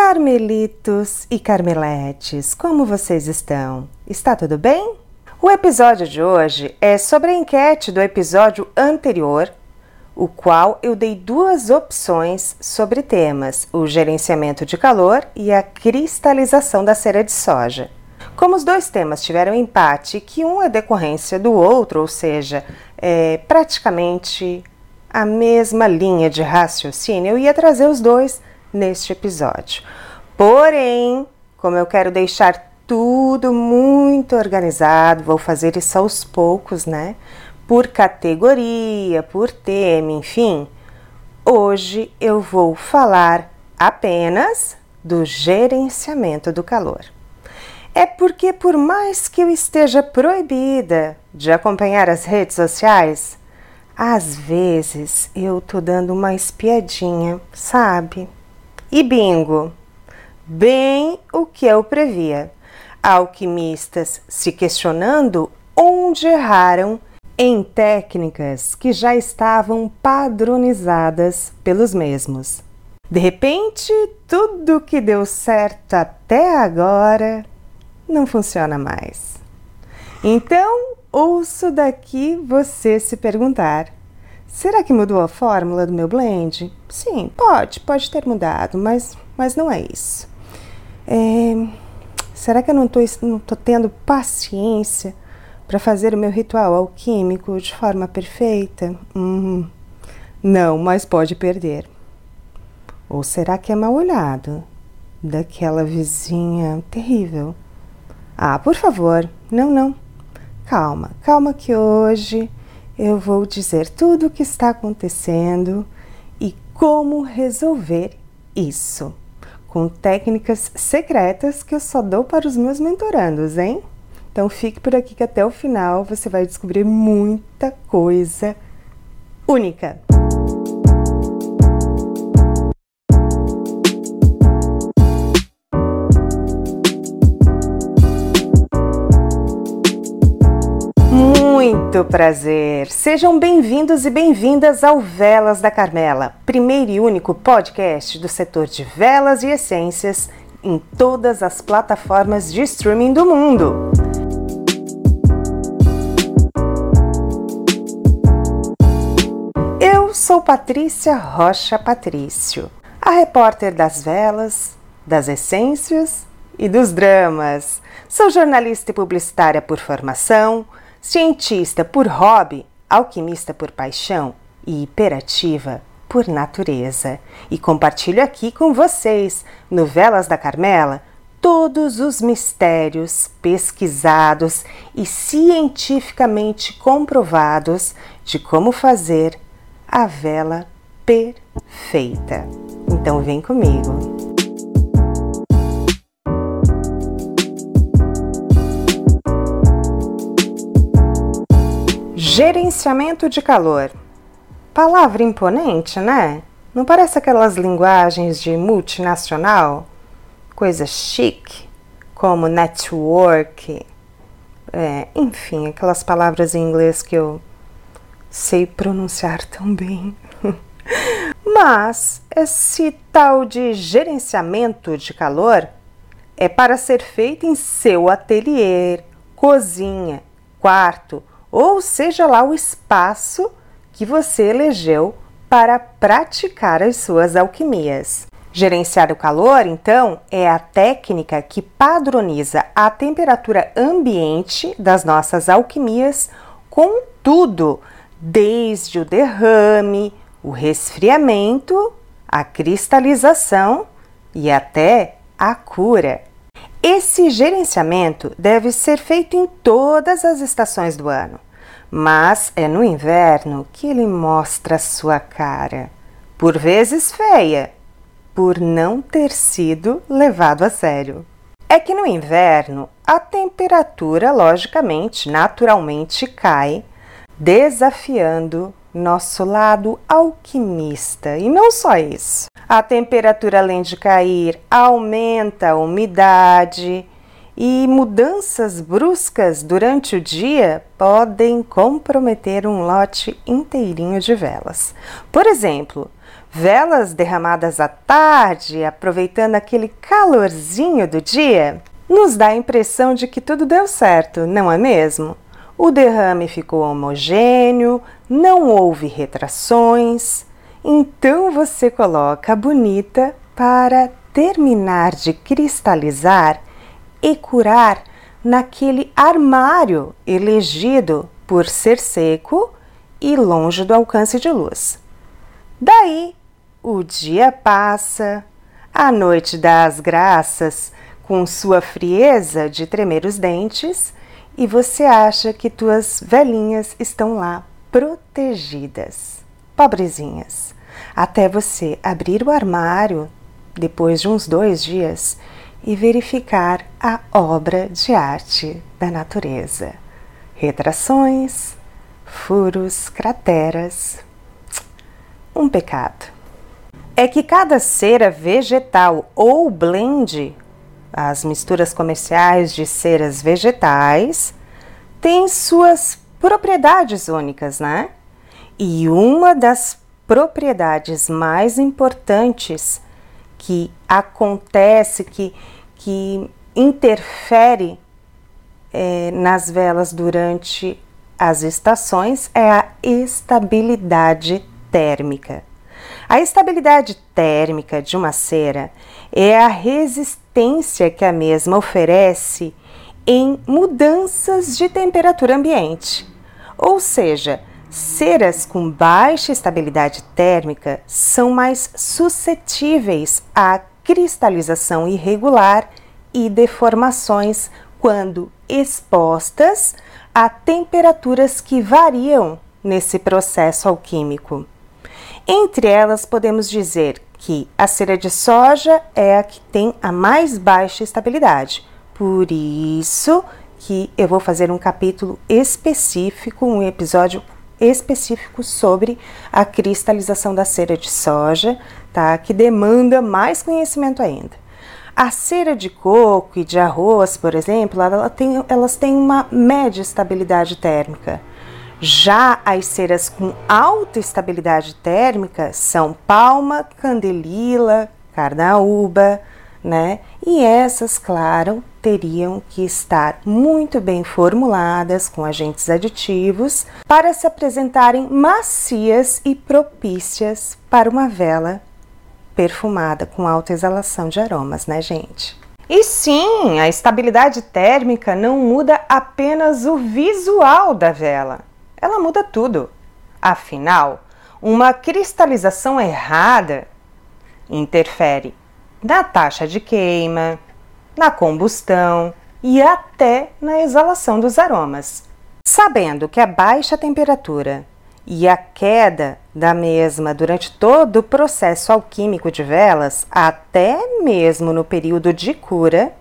Carmelitos e Carmeletes, como vocês estão? Está tudo bem? O episódio de hoje é sobre a enquete do episódio anterior, o qual eu dei duas opções sobre temas: o gerenciamento de calor e a cristalização da cera de soja. Como os dois temas tiveram empate, que um é decorrência do outro, ou seja, é praticamente a mesma linha de raciocínio, eu ia trazer os dois neste episódio. Porém, como eu quero deixar tudo muito organizado, vou fazer isso aos poucos, né? Por categoria, por tema, enfim. Hoje eu vou falar apenas do gerenciamento do calor. É porque, por mais que eu esteja proibida de acompanhar as redes sociais, às vezes eu tô dando uma espiadinha, sabe? E bingo! Bem o que eu previa. Alquimistas se questionando onde erraram em técnicas que já estavam padronizadas pelos mesmos. De repente, tudo que deu certo até agora não funciona mais. Então, ouço daqui você se perguntar: Será que mudou a fórmula do meu blend? Sim, pode, pode ter mudado, mas, mas não é isso. É, será que eu não estou não tô tendo paciência para fazer o meu ritual alquímico de forma perfeita? Hum, não, mas pode perder. Ou será que é mal olhado daquela vizinha terrível? Ah, por favor, não, não. Calma, calma que hoje eu vou dizer tudo o que está acontecendo e como resolver isso, com técnicas secretas que eu só dou para os meus mentorandos, hein? Então fique por aqui que até o final você vai descobrir muita coisa única. Muito prazer! Sejam bem-vindos e bem-vindas ao Velas da Carmela, primeiro e único podcast do setor de velas e essências em todas as plataformas de streaming do mundo. Eu sou Patrícia Rocha Patrício, a repórter das velas, das essências e dos dramas. Sou jornalista e publicitária por formação cientista por hobby, alquimista por paixão e hiperativa por natureza. E compartilho aqui com vocês, no Velas da Carmela, todos os mistérios pesquisados e cientificamente comprovados de como fazer a vela perfeita. Então vem comigo. Gerenciamento de calor. Palavra imponente, né? Não parece aquelas linguagens de multinacional? Coisa chique, como network. É, enfim, aquelas palavras em inglês que eu sei pronunciar tão bem. Mas esse tal de gerenciamento de calor é para ser feito em seu ateliê, cozinha, quarto ou seja lá o espaço que você elegeu para praticar as suas alquimias. Gerenciar o calor, então, é a técnica que padroniza a temperatura ambiente das nossas alquimias com tudo, desde o derrame, o resfriamento, a cristalização e até a cura. Esse gerenciamento deve ser feito em todas as estações do ano, mas é no inverno que ele mostra sua cara, por vezes feia, por não ter sido levado a sério. É que no inverno a temperatura, logicamente, naturalmente cai, desafiando nosso lado alquimista. E não só isso. A temperatura, além de cair, aumenta a umidade e mudanças bruscas durante o dia podem comprometer um lote inteirinho de velas. Por exemplo, velas derramadas à tarde, aproveitando aquele calorzinho do dia, nos dá a impressão de que tudo deu certo, não é mesmo? O derrame ficou homogêneo, não houve retrações. Então você coloca a bonita para terminar de cristalizar e curar naquele armário elegido por ser seco e longe do alcance de luz. Daí o dia passa, a noite dá as graças com sua frieza de tremer os dentes e você acha que tuas velhinhas estão lá protegidas, pobrezinhas, até você abrir o armário depois de uns dois dias e verificar a obra de arte da natureza. Retrações, furos, crateras. Um pecado é que cada cera vegetal ou blend, as misturas comerciais de ceras vegetais, tem suas propriedades únicas, né? E uma das propriedades mais importantes que acontece, que, que interfere é, nas velas durante as estações é a estabilidade térmica. A estabilidade térmica de uma cera é a resistência que a mesma oferece em mudanças de temperatura ambiente. Ou seja, ceras com baixa estabilidade térmica são mais suscetíveis à cristalização irregular e deformações quando expostas a temperaturas que variam nesse processo alquímico. Entre elas, podemos dizer que a cera de soja é a que tem a mais baixa estabilidade. Por isso que eu vou fazer um capítulo específico, um episódio específico sobre a cristalização da cera de soja, tá? Que demanda mais conhecimento ainda. A cera de coco e de arroz, por exemplo, ela tem, elas têm uma média estabilidade térmica. Já as ceras com alta estabilidade térmica são palma, candelila, carnaúba, né? E essas, claro, teriam que estar muito bem formuladas com agentes aditivos para se apresentarem macias e propícias para uma vela perfumada com alta exalação de aromas, né, gente? E sim, a estabilidade térmica não muda apenas o visual da vela ela muda tudo. Afinal, uma cristalização errada interfere na taxa de queima, na combustão e até na exalação dos aromas. Sabendo que a baixa temperatura e a queda da mesma durante todo o processo alquímico de velas, até mesmo no período de cura,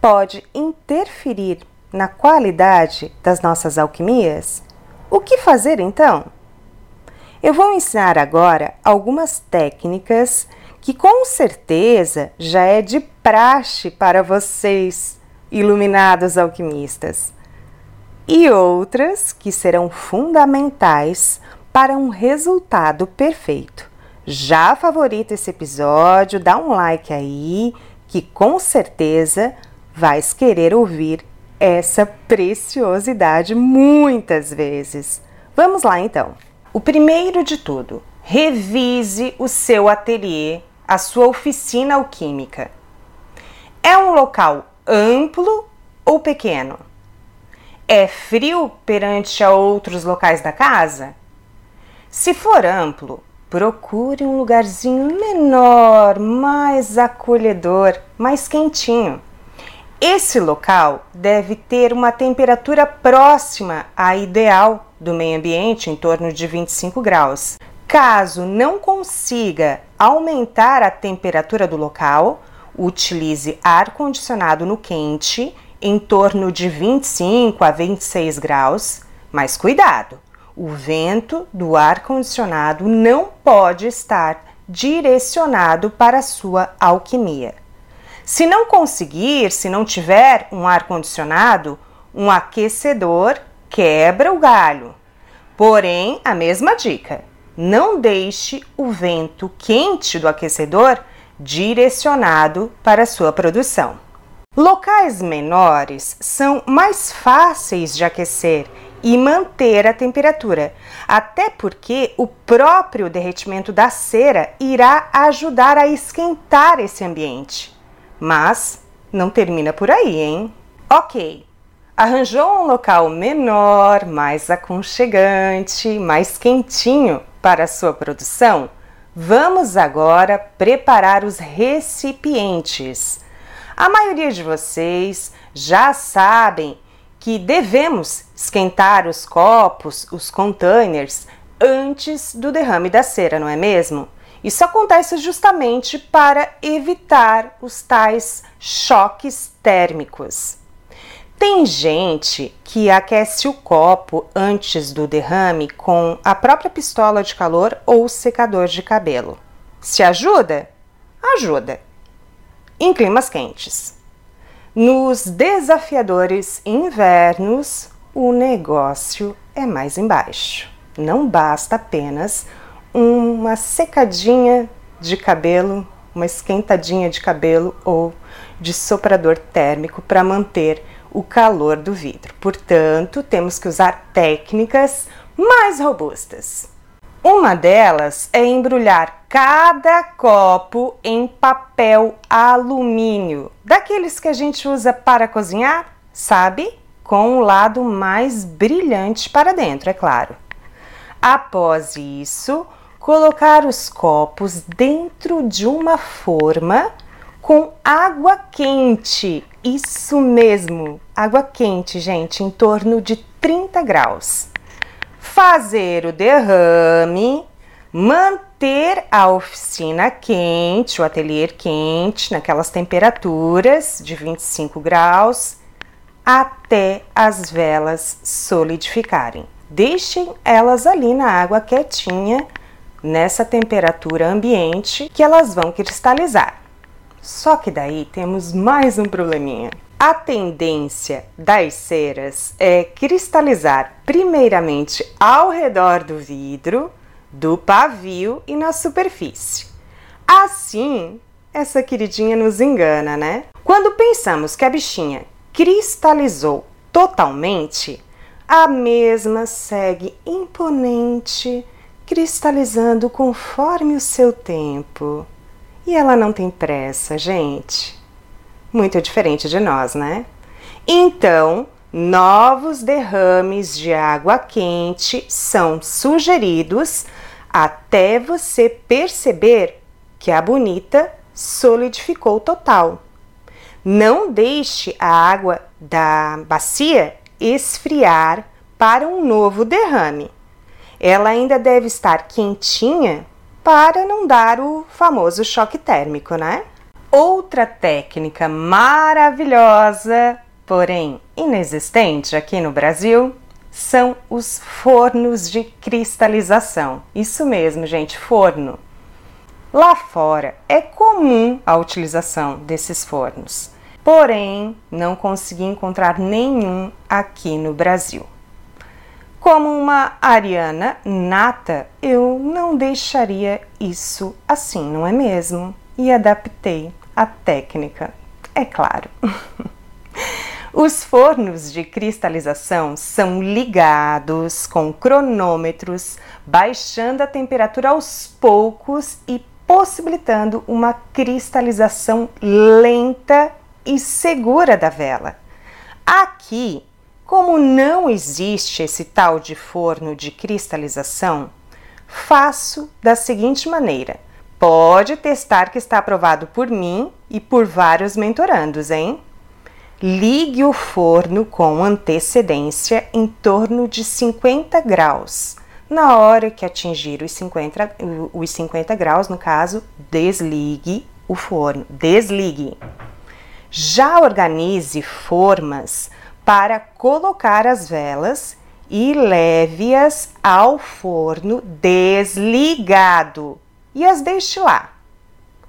pode interferir na qualidade das nossas alquimias, o que fazer então? Eu vou ensinar agora algumas técnicas que com certeza já é de praxe para vocês, iluminados alquimistas, e outras que serão fundamentais para um resultado perfeito. Já favorita esse episódio, dá um like aí, que com certeza vais querer ouvir essa preciosidade muitas vezes. Vamos lá então. O primeiro de tudo, revise o seu ateliê, a sua oficina alquímica. É um local amplo ou pequeno? É frio perante a outros locais da casa? Se for amplo, procure um lugarzinho menor, mais acolhedor, mais quentinho. Esse local deve ter uma temperatura próxima à ideal do meio ambiente, em torno de 25 graus. Caso não consiga aumentar a temperatura do local, utilize ar condicionado no quente, em torno de 25 a 26 graus. Mas cuidado! O vento do ar condicionado não pode estar direcionado para a sua alquimia. Se não conseguir, se não tiver um ar condicionado, um aquecedor quebra o galho. Porém, a mesma dica: não deixe o vento quente do aquecedor direcionado para sua produção. Locais menores são mais fáceis de aquecer e manter a temperatura, até porque o próprio derretimento da cera irá ajudar a esquentar esse ambiente. Mas não termina por aí, hein? Ok, arranjou um local menor, mais aconchegante, mais quentinho para sua produção? Vamos agora preparar os recipientes. A maioria de vocês já sabem que devemos esquentar os copos, os containers, antes do derrame da cera, não é mesmo? Isso acontece justamente para evitar os tais choques térmicos. Tem gente que aquece o copo antes do derrame com a própria pistola de calor ou secador de cabelo. Se ajuda? Ajuda. Em climas quentes. Nos desafiadores invernos, o negócio é mais embaixo. Não basta apenas uma secadinha de cabelo, uma esquentadinha de cabelo ou de soprador térmico para manter o calor do vidro. Portanto, temos que usar técnicas mais robustas. Uma delas é embrulhar cada copo em papel alumínio, daqueles que a gente usa para cozinhar, sabe? Com o lado mais brilhante para dentro, é claro. Após isso, colocar os copos dentro de uma forma com água quente. Isso mesmo, água quente, gente, em torno de 30 graus. Fazer o derrame, manter a oficina quente, o ateliê quente, naquelas temperaturas de 25 graus, até as velas solidificarem. Deixem elas ali na água quietinha, nessa temperatura ambiente, que elas vão cristalizar. Só que daí temos mais um probleminha. A tendência das ceras é cristalizar primeiramente ao redor do vidro, do pavio e na superfície. Assim, essa queridinha nos engana, né? Quando pensamos que a bichinha cristalizou totalmente, a mesma segue imponente, cristalizando conforme o seu tempo. E ela não tem pressa, gente. Muito diferente de nós, né? Então, novos derrames de água quente são sugeridos até você perceber que a bonita solidificou total. Não deixe a água da bacia esfriar para um novo derrame. Ela ainda deve estar quentinha para não dar o famoso choque térmico, né? Outra técnica maravilhosa, porém inexistente aqui no Brasil, são os fornos de cristalização. Isso mesmo, gente, forno. Lá fora é comum a utilização desses fornos, porém não consegui encontrar nenhum aqui no Brasil. Como uma ariana nata, eu não deixaria isso assim, não é mesmo? E adaptei a técnica, é claro. Os fornos de cristalização são ligados com cronômetros, baixando a temperatura aos poucos e possibilitando uma cristalização lenta e segura da vela. Aqui como não existe esse tal de forno de cristalização, faço da seguinte maneira. Pode testar que está aprovado por mim e por vários mentorandos, hein? Ligue o forno com antecedência em torno de 50 graus. Na hora que atingir os 50, os 50 graus, no caso, desligue o forno. Desligue. Já organize formas para colocar as velas e leve-as ao forno desligado e as deixe lá,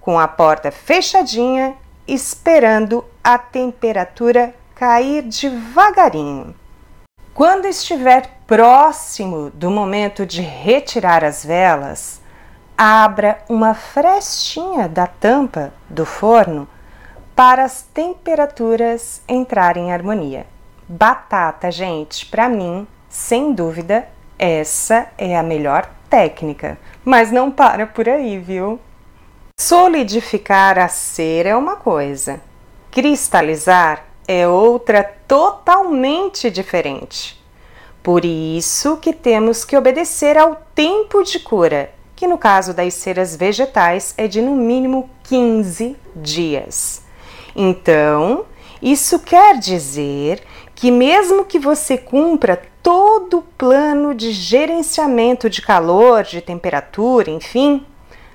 com a porta fechadinha, esperando a temperatura cair devagarinho. Quando estiver próximo do momento de retirar as velas, abra uma frestinha da tampa do forno para as temperaturas entrarem em harmonia. Batata, gente, para mim, sem dúvida, essa é a melhor técnica. Mas não para por aí, viu? Solidificar a cera é uma coisa, cristalizar é outra totalmente diferente. Por isso que temos que obedecer ao tempo de cura, que no caso das ceras vegetais é de no mínimo 15 dias. Então, isso quer dizer que, mesmo que você cumpra todo o plano de gerenciamento de calor, de temperatura, enfim,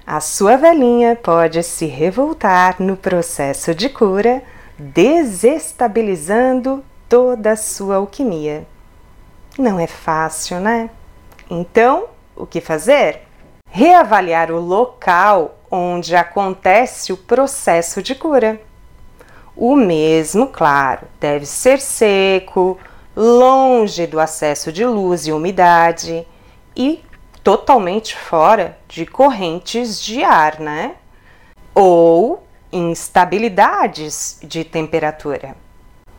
a sua velhinha pode se revoltar no processo de cura, desestabilizando toda a sua alquimia. Não é fácil, né? Então, o que fazer? Reavaliar o local onde acontece o processo de cura. O mesmo, claro, deve ser seco, longe do acesso de luz e umidade e totalmente fora de correntes de ar, né? Ou instabilidades de temperatura.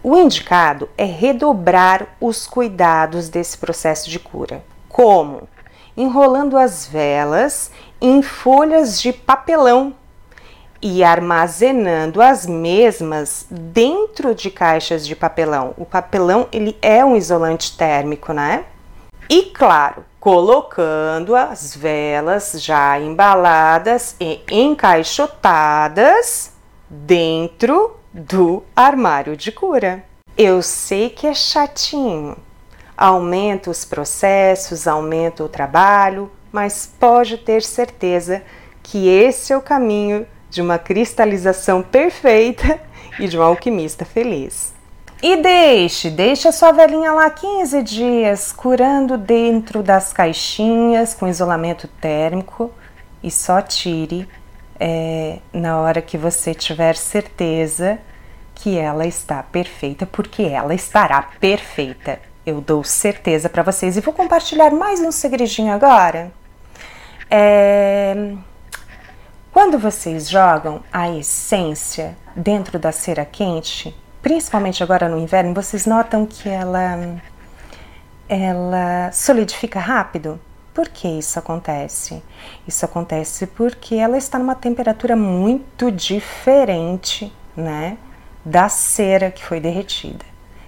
O indicado é redobrar os cuidados desse processo de cura. Como? Enrolando as velas em folhas de papelão e armazenando as mesmas dentro de caixas de papelão. O papelão ele é um isolante térmico, né? E claro, colocando as velas já embaladas e encaixotadas dentro do armário de cura. Eu sei que é chatinho, aumenta os processos, aumenta o trabalho, mas pode ter certeza que esse é o caminho de uma cristalização perfeita e de um alquimista feliz. E deixe, deixe a sua velhinha lá 15 dias curando dentro das caixinhas com isolamento térmico e só tire é, na hora que você tiver certeza que ela está perfeita, porque ela estará perfeita. Eu dou certeza para vocês e vou compartilhar mais um segredinho agora. É, quando vocês jogam a essência dentro da cera quente, principalmente agora no inverno, vocês notam que ela ela solidifica rápido? Por que isso acontece? Isso acontece porque ela está numa temperatura muito diferente, né, da cera que foi derretida.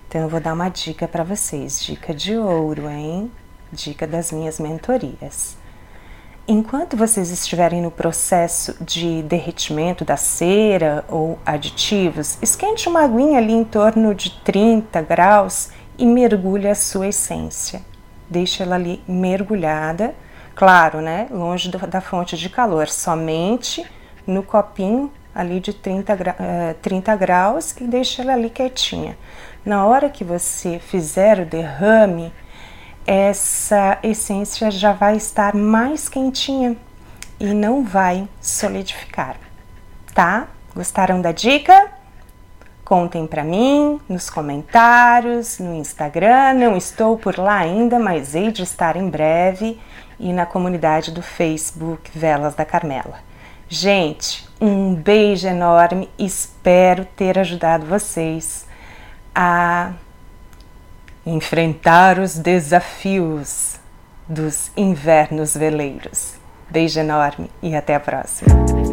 Então eu vou dar uma dica para vocês, dica de ouro, hein? Dica das minhas mentorias. Enquanto vocês estiverem no processo de derretimento da cera ou aditivos, esquente uma aguinha ali em torno de 30 graus e mergulhe a sua essência. Deixe ela ali mergulhada, claro, né? Longe do, da fonte de calor, somente no copinho ali de 30, gra, uh, 30 graus e deixe ela ali quietinha. Na hora que você fizer o derrame, essa essência já vai estar mais quentinha e não vai solidificar, tá? Gostaram da dica? Contem para mim nos comentários, no Instagram. Não estou por lá ainda, mas hei de estar em breve e na comunidade do Facebook Velas da Carmela. Gente, um beijo enorme. Espero ter ajudado vocês a enfrentar os desafios dos invernos veleiros. Beijo enorme e até a próxima!